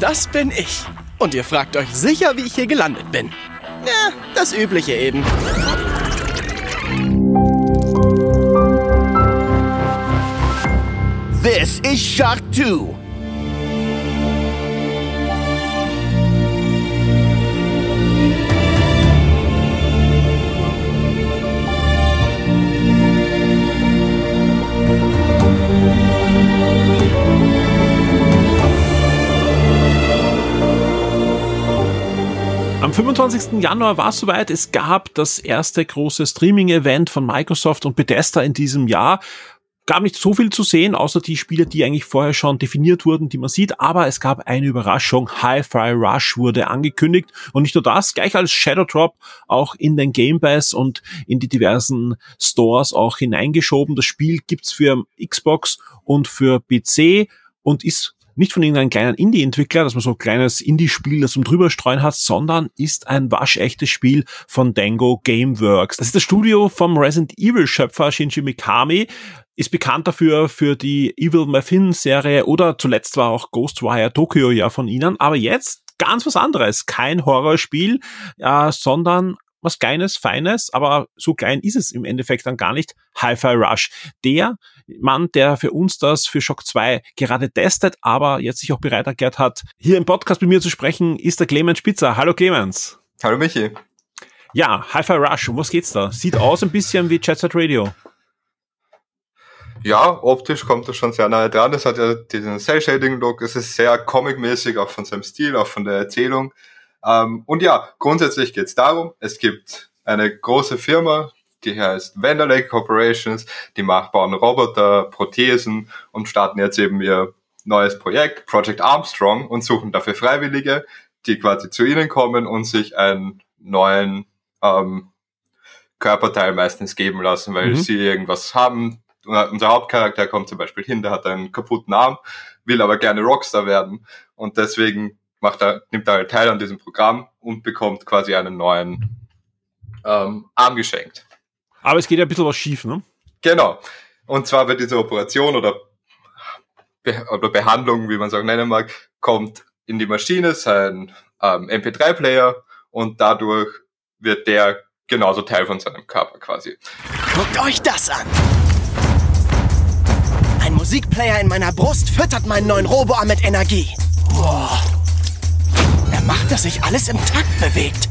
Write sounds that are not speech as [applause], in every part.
das bin ich. Und ihr fragt euch sicher, wie ich hier gelandet bin. Ja, das Übliche eben. This is Shark 2. 25. Januar war es soweit. Es gab das erste große Streaming-Event von Microsoft und Bethesda in diesem Jahr. Gab nicht so viel zu sehen, außer die Spiele, die eigentlich vorher schon definiert wurden, die man sieht. Aber es gab eine Überraschung. Hi-Fi Rush wurde angekündigt. Und nicht nur das, gleich als Shadow Drop auch in den Game Pass und in die diversen Stores auch hineingeschoben. Das Spiel gibt's für Xbox und für PC und ist nicht von irgendeinem kleinen Indie-Entwickler, dass man so ein kleines Indie-Spiel, das zum drüberstreuen hat, sondern ist ein waschechtes Spiel von Dango Gameworks. Das ist das Studio vom Resident Evil-Schöpfer Shinji Mikami, ist bekannt dafür für die Evil Muffin-Serie oder zuletzt war auch Ghostwire Tokyo ja von ihnen, aber jetzt ganz was anderes. Kein Horrorspiel, äh, sondern was Kleines, Feines, aber so klein ist es im Endeffekt dann gar nicht. Hi-Fi Rush. Der Mann, der für uns das für Shock 2 gerade testet, aber jetzt sich auch bereit erklärt hat, hier im Podcast mit mir zu sprechen, ist der Clemens Spitzer. Hallo Clemens. Hallo Michi. Ja, Hi-Fi Rush, um was geht's da? Sieht aus ein bisschen wie Jet Set Radio. Ja, optisch kommt das schon sehr nahe dran. Es hat ja diesen Cell-Shading-Look. Es ist sehr comic-mäßig, auch von seinem Stil, auch von der Erzählung. Ähm, und ja, grundsätzlich geht es darum, es gibt eine große Firma, die heißt Vanderlake Corporations, die macht, bauen Roboter, Prothesen und starten jetzt eben ihr neues Projekt, Project Armstrong, und suchen dafür Freiwillige, die quasi zu ihnen kommen und sich einen neuen ähm, Körperteil meistens geben lassen, weil mhm. sie irgendwas haben. Unser Hauptcharakter kommt zum Beispiel hin, der hat einen kaputten Arm, will aber gerne Rockstar werden und deswegen macht er, nimmt er halt teil an diesem Programm und bekommt quasi einen neuen ähm, Arm geschenkt. Aber es geht ja ein bisschen was schief, ne? Genau. Und zwar bei dieser Operation oder, Be oder Behandlung, wie man es auch nennen mag, kommt in die Maschine sein ähm, MP3-Player und dadurch wird der genauso Teil von seinem Körper quasi. Guckt euch das an! Ein Musikplayer in meiner Brust füttert meinen neuen Roboarm mit Energie. Boah. Er macht, dass sich alles im Takt bewegt.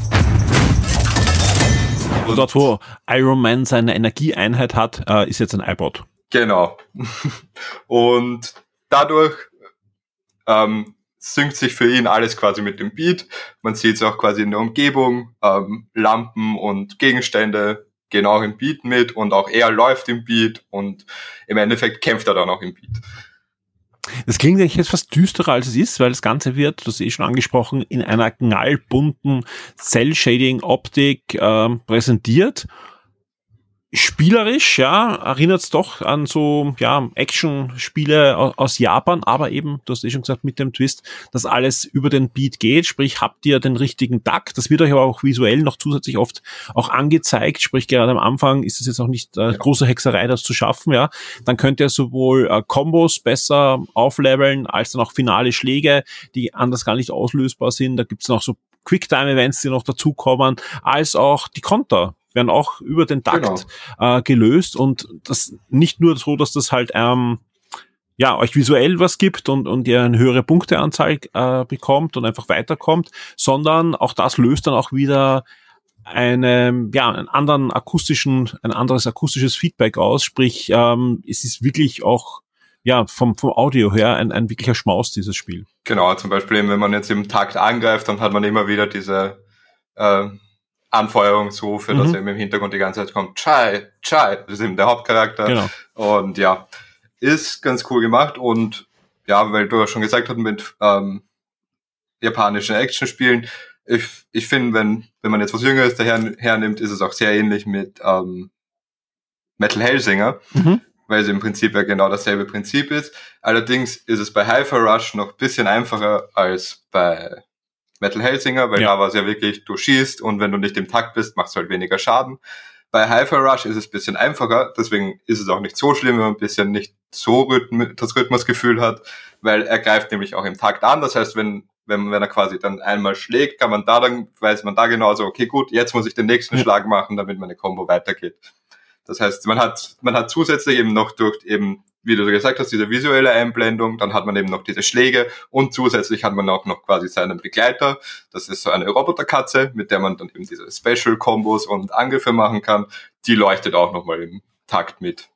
Und dort, wo Iron Man seine Energieeinheit hat, äh, ist jetzt ein iPod. Genau. [laughs] Und dadurch ähm, synkt sich für ihn alles quasi mit dem Beat. Man sieht es auch quasi in der Umgebung. Ähm, Lampen und Gegenstände gehen auch im Beat mit und auch er läuft im Beat und im Endeffekt kämpft er dann auch im Beat. Das klingt eigentlich jetzt fast düsterer als es ist, weil das Ganze wird, das ist eh schon angesprochen, in einer knallbunten Cell-Shading-Optik äh, präsentiert spielerisch, ja, erinnert es doch an so, ja, Action-Spiele aus Japan, aber eben, du hast eh schon gesagt, mit dem Twist, dass alles über den Beat geht, sprich, habt ihr den richtigen Takt, das wird euch aber auch visuell noch zusätzlich oft auch angezeigt, sprich, gerade am Anfang ist es jetzt auch nicht äh, große Hexerei, das zu schaffen, ja, dann könnt ihr sowohl äh, Combos besser aufleveln, als dann auch finale Schläge, die anders gar nicht auslösbar sind, da gibt's noch so Quicktime-Events, die noch dazukommen, als auch die Konter, werden auch über den Takt genau. äh, gelöst und das nicht nur so, dass das halt ähm, ja, euch visuell was gibt und, und ihr eine höhere Punkteanzahl äh, bekommt und einfach weiterkommt, sondern auch das löst dann auch wieder eine, ja, einen anderen akustischen, ein anderes akustisches Feedback aus. Sprich, ähm, es ist wirklich auch ja, vom, vom Audio her ein, ein wirklicher Schmaus, dieses Spiel. Genau, zum Beispiel, wenn man jetzt im Takt angreift, dann hat man immer wieder diese äh, Anfeuerungsrufe, mhm. dass eben im Hintergrund die ganze Zeit kommt, Chai, Chai, das ist eben der Hauptcharakter. Genau. Und ja, ist ganz cool gemacht und ja, weil du ja schon gesagt hast, mit ähm, japanischen Actionspielen, ich, ich finde, wenn, wenn man jetzt was Jüngeres daher hernimmt, ist es auch sehr ähnlich mit ähm, Metal Hellsinger, mhm. weil es im Prinzip ja genau dasselbe Prinzip ist. Allerdings ist es bei Hyper Rush noch bisschen einfacher als bei Metal Hellsinger, weil ja. da war es ja wirklich, du schießt und wenn du nicht im Takt bist, machst du halt weniger Schaden. Bei Hyper Rush ist es bisschen einfacher, deswegen ist es auch nicht so schlimm, wenn man ein bisschen nicht so Rhythm das Rhythmusgefühl hat, weil er greift nämlich auch im Takt an. Das heißt, wenn wenn, wenn er quasi dann einmal schlägt, kann man da dann, weiß man da genauso, okay, gut, jetzt muss ich den nächsten ja. Schlag machen, damit meine Combo weitergeht. Das heißt, man hat, man hat zusätzlich eben noch durch eben, wie du gesagt hast, diese visuelle Einblendung, dann hat man eben noch diese Schläge und zusätzlich hat man auch noch quasi seinen Begleiter. Das ist so eine Roboterkatze, mit der man dann eben diese Special-Kombos und Angriffe machen kann. Die leuchtet auch nochmal im Takt mit.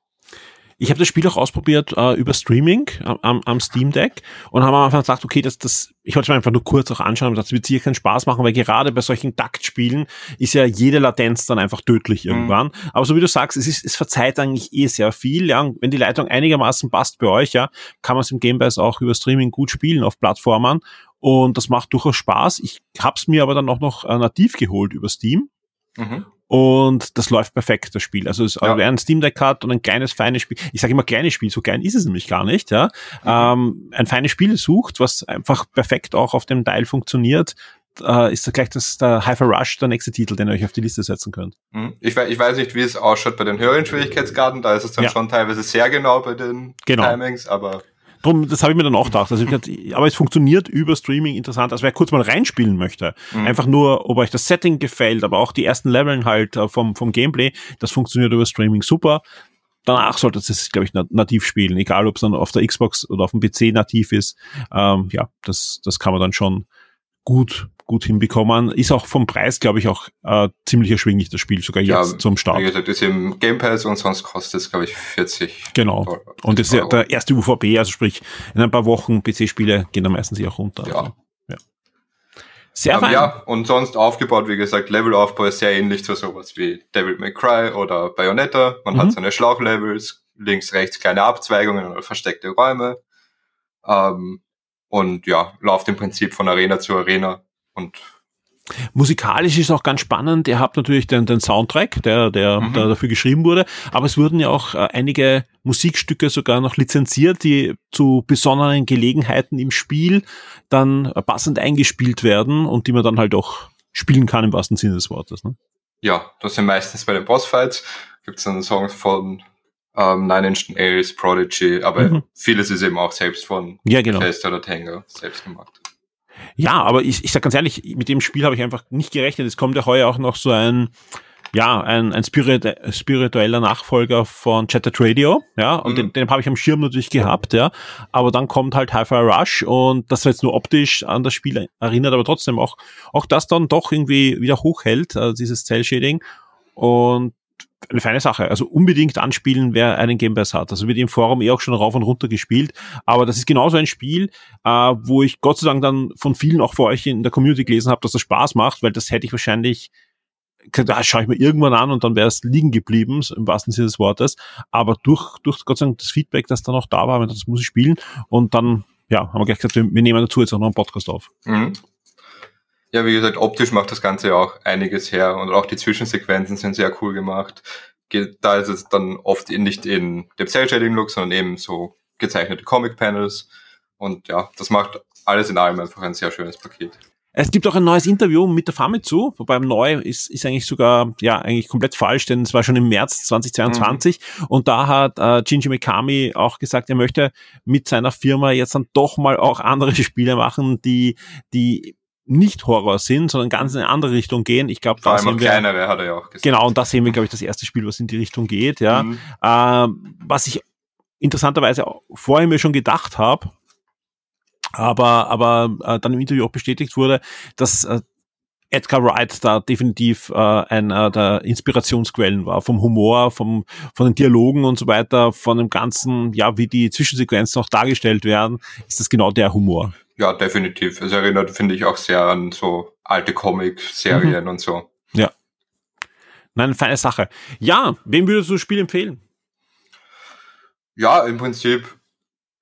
Ich habe das Spiel auch ausprobiert äh, über Streaming am, am Steam Deck und habe einfach gesagt, okay, das, das, ich wollte es mir einfach nur kurz auch anschauen, das wird sicher keinen Spaß machen, weil gerade bei solchen Taktspielen ist ja jede Latenz dann einfach tödlich mhm. irgendwann. Mhm. Aber so wie du sagst, es ist, es verzeiht eigentlich eh sehr viel. Ja, wenn die Leitung einigermaßen passt bei euch, ja, kann man es im Game Pass auch über Streaming gut spielen auf Plattformen und das macht durchaus Spaß. Ich habe es mir aber dann auch noch äh, nativ geholt über Steam. Mhm. Und das läuft perfekt, das Spiel. Also, es, ja. wer ein Steam Deck hat und ein kleines, feines Spiel, ich sage immer kleines Spiel, so klein ist es nämlich gar nicht, ja, mhm. ähm, ein feines Spiel sucht, was einfach perfekt auch auf dem Teil funktioniert, äh, ist da gleich das, der Hyper Rush der nächste Titel, den ihr euch auf die Liste setzen könnt. Mhm. Ich, ich weiß nicht, wie es ausschaut bei den höheren Schwierigkeitsgraden, da ist es dann ja. schon teilweise sehr genau bei den genau. Timings, aber Drum, das habe ich mir dann auch gedacht. Also ich, [laughs] aber es funktioniert über Streaming interessant. Also wer kurz mal reinspielen möchte, mhm. einfach nur, ob euch das Setting gefällt, aber auch die ersten Leveln halt äh, vom, vom Gameplay, das funktioniert über Streaming super. Danach sollte es, glaube ich, nativ spielen, egal ob es dann auf der Xbox oder auf dem PC nativ ist. Ähm, ja, das, das kann man dann schon gut gut hinbekommen. Ist auch vom Preis, glaube ich, auch äh, ziemlich erschwinglich, das Spiel, sogar jetzt ja, zum Start. Wie gesagt, ist im Game Pass und sonst kostet es, glaube ich, 40. Genau. Dollar, und das ist ja der erste UVP, also sprich, in ein paar Wochen PC-Spiele gehen dann meistens auch runter. Ja. Also, ja. Sehr ähm, fein. Ja, und sonst aufgebaut, wie gesagt, Levelaufbau ist sehr ähnlich zu sowas wie Devil May Cry oder Bayonetta. Man mhm. hat seine Schlauchlevels, links, rechts kleine Abzweigungen oder versteckte Räume. Ähm, und ja, läuft im Prinzip von Arena zu Arena und Musikalisch ist auch ganz spannend. Ihr habt natürlich den, den Soundtrack, der, der, mhm. der dafür geschrieben wurde, aber es wurden ja auch äh, einige Musikstücke sogar noch lizenziert, die zu besonderen Gelegenheiten im Spiel dann passend eingespielt werden und die man dann halt auch spielen kann im wahrsten Sinne des Wortes. Ne? Ja, das sind meistens bei den Bossfights. Gibt es dann Songs von ähm, Nine Inch Nails, Prodigy, aber mhm. vieles ist eben auch selbst von ja, genau. oder Tango selbst gemacht. Ja, aber ich, ich sag ganz ehrlich, mit dem Spiel habe ich einfach nicht gerechnet. Es kommt ja heuer auch noch so ein, ja, ein, ein Spirit, spiritueller Nachfolger von Chatted Radio, ja, und mhm. den, den habe ich am Schirm natürlich gehabt, ja, aber dann kommt halt Hi-Fi Rush und das jetzt nur optisch an das Spiel erinnert, aber trotzdem auch, auch das dann doch irgendwie wieder hochhält, also dieses Cell-Shading und eine feine Sache. Also unbedingt anspielen, wer einen Game Pass hat. Also wird im Forum eh auch schon rauf und runter gespielt. Aber das ist genauso ein Spiel, äh, wo ich Gott sei Dank dann von vielen auch vor euch in der Community gelesen habe, dass das Spaß macht, weil das hätte ich wahrscheinlich da schaue ich mir irgendwann an und dann wäre es liegen geblieben, im wahrsten Sinne des Wortes. Aber durch, durch Gott sei Dank das Feedback, das dann auch da war, das muss ich spielen. Und dann, ja, haben wir gleich gesagt, wir, wir nehmen dazu jetzt auch noch einen Podcast auf. Mhm. Ja, wie gesagt, optisch macht das Ganze ja auch einiges her und auch die Zwischensequenzen sind sehr cool gemacht. Da ist es dann oft nicht in dem Cell-Shading-Look, sondern eben so gezeichnete Comic-Panels. Und ja, das macht alles in allem einfach ein sehr schönes Paket. Es gibt auch ein neues Interview mit der Famitsu, wobei neu ist, ist eigentlich sogar, ja, eigentlich komplett falsch, denn es war schon im März 2022 mhm. und da hat äh, Shinji Mikami auch gesagt, er möchte mit seiner Firma jetzt dann doch mal auch andere [laughs] Spiele machen, die, die nicht Horror sind, sondern ganz in eine andere Richtung gehen. Ich glaube, da sehen wir kleinere, hat er ja auch gesagt. Genau, und da sehen wir, glaube ich, das erste Spiel, was in die Richtung geht. Ja, mhm. ähm, was ich interessanterweise vorher mir schon gedacht habe, aber aber äh, dann im Interview auch bestätigt wurde, dass äh, Edgar Wright da definitiv äh, einer der Inspirationsquellen war, vom Humor, vom, von den Dialogen und so weiter, von dem ganzen, ja, wie die Zwischensequenzen auch dargestellt werden, ist das genau der Humor. Ja, definitiv. Es erinnert, finde ich, auch sehr an so alte Comic-Serien mhm. und so. Ja. Nein, feine Sache. Ja, wem würdest du das Spiel empfehlen? Ja, im Prinzip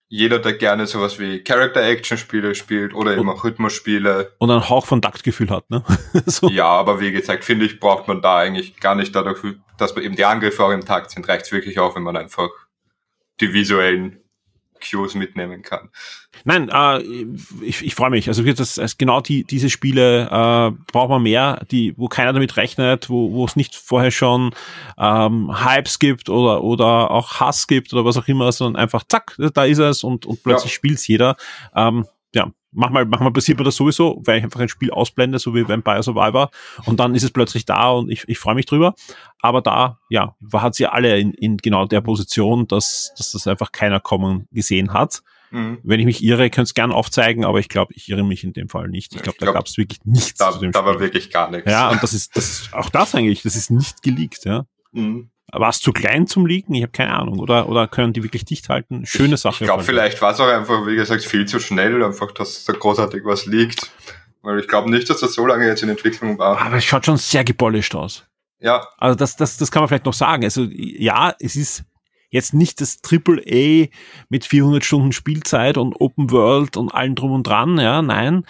jeder, der gerne sowas wie Character-Action-Spiele spielt oder und, eben auch Rhythmusspiele. Und einen Hauch von Taktgefühl hat, ne? [laughs] so. Ja, aber wie gesagt, finde ich, braucht man da eigentlich gar nicht dadurch, dass man eben die Angriffe auch im Takt sind, reicht es wirklich auch, wenn man einfach die visuellen Cues mitnehmen kann. Nein, äh, ich, ich freue mich. Also das, das genau die, diese Spiele äh, braucht man mehr, die, wo keiner damit rechnet, wo, wo es nicht vorher schon ähm, Hypes gibt oder, oder auch Hass gibt oder was auch immer, sondern einfach zack, da ist es und, und plötzlich ja. spielt's jeder. Ähm, manchmal, manchmal passiert mir das sowieso, weil ich einfach ein Spiel ausblende, so wie Vampire Survivor, und dann ist es plötzlich da und ich, ich freue mich drüber. Aber da, ja, hat sie alle in, in genau der Position, dass, dass das einfach keiner kommen gesehen hat. Mhm. Wenn ich mich irre, könnt es gern aufzeigen, aber ich glaube, ich irre mich in dem Fall nicht. Ich glaube, glaub, da gab es wirklich nichts da, Da war wirklich gar nichts. Ja, und das ist, das ist auch das eigentlich, das ist nicht geleakt, ja. Mhm. War es zu klein zum Liegen? Ich habe keine Ahnung. Oder, oder können die wirklich dicht halten? Schöne Sache. Ich glaube, vielleicht war es auch einfach, wie gesagt, viel zu schnell, einfach, dass da großartig was liegt. Weil ich glaube nicht, dass das so lange jetzt in Entwicklung war. Aber es schaut schon sehr gepolished aus. Ja. Also das, das, das kann man vielleicht noch sagen. Also ja, es ist jetzt nicht das Triple A mit 400 Stunden Spielzeit und Open World und allem drum und dran, ja, nein.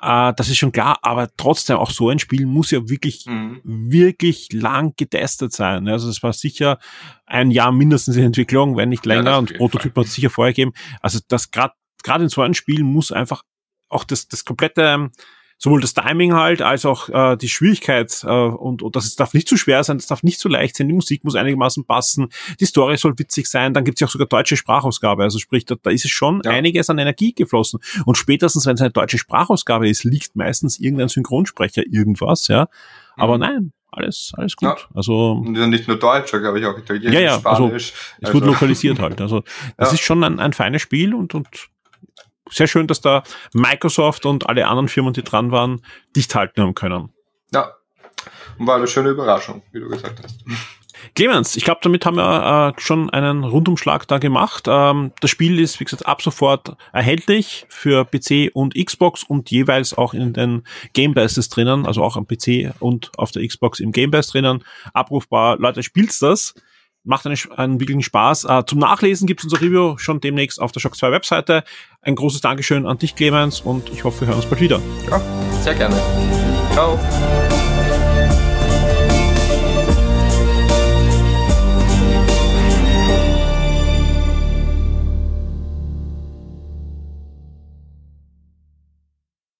Äh, das ist schon klar, aber trotzdem auch so ein Spiel muss ja wirklich, mhm. wirklich lang getestet sein. Also es war sicher ein Jahr mindestens in Entwicklung, wenn nicht länger, ja, und Prototyp hat es sicher vorher gegeben. Also das gerade gerade in so einem Spiel muss einfach auch das, das komplette sowohl das Timing halt als auch äh, die Schwierigkeit äh, und, und das ist, darf nicht zu schwer sein, das darf nicht zu leicht sein, die Musik muss einigermaßen passen, die Story soll witzig sein, dann gibt es ja auch sogar deutsche Sprachausgabe, also sprich, da, da ist es schon ja. einiges an Energie geflossen und spätestens, wenn es eine deutsche Sprachausgabe ist, liegt meistens irgendein Synchronsprecher irgendwas, ja, aber mhm. nein, alles, alles gut. Ja. Also nicht nur Deutsch, glaube ich auch Italienisch, ja, ja, Spanisch. Also, es also. wird lokalisiert halt. Also [laughs] das ja. ist schon ein, ein feines Spiel und, und sehr schön, dass da Microsoft und alle anderen Firmen, die dran waren, dicht halten haben können. Ja, und war eine schöne Überraschung, wie du gesagt hast. Clemens, ich glaube, damit haben wir äh, schon einen Rundumschlag da gemacht. Ähm, das Spiel ist, wie gesagt, ab sofort erhältlich für PC und Xbox und jeweils auch in den Game Passes drinnen, also auch am PC und auf der Xbox im Game Pass drinnen, abrufbar. Leute, spielt's das macht einen, einen wirklichen Spaß. Äh, zum Nachlesen gibt es unser Review schon demnächst auf der Shock 2 Webseite. Ein großes Dankeschön an dich, Clemens, und ich hoffe, wir hören uns bald wieder. Ja, sehr gerne. Ciao.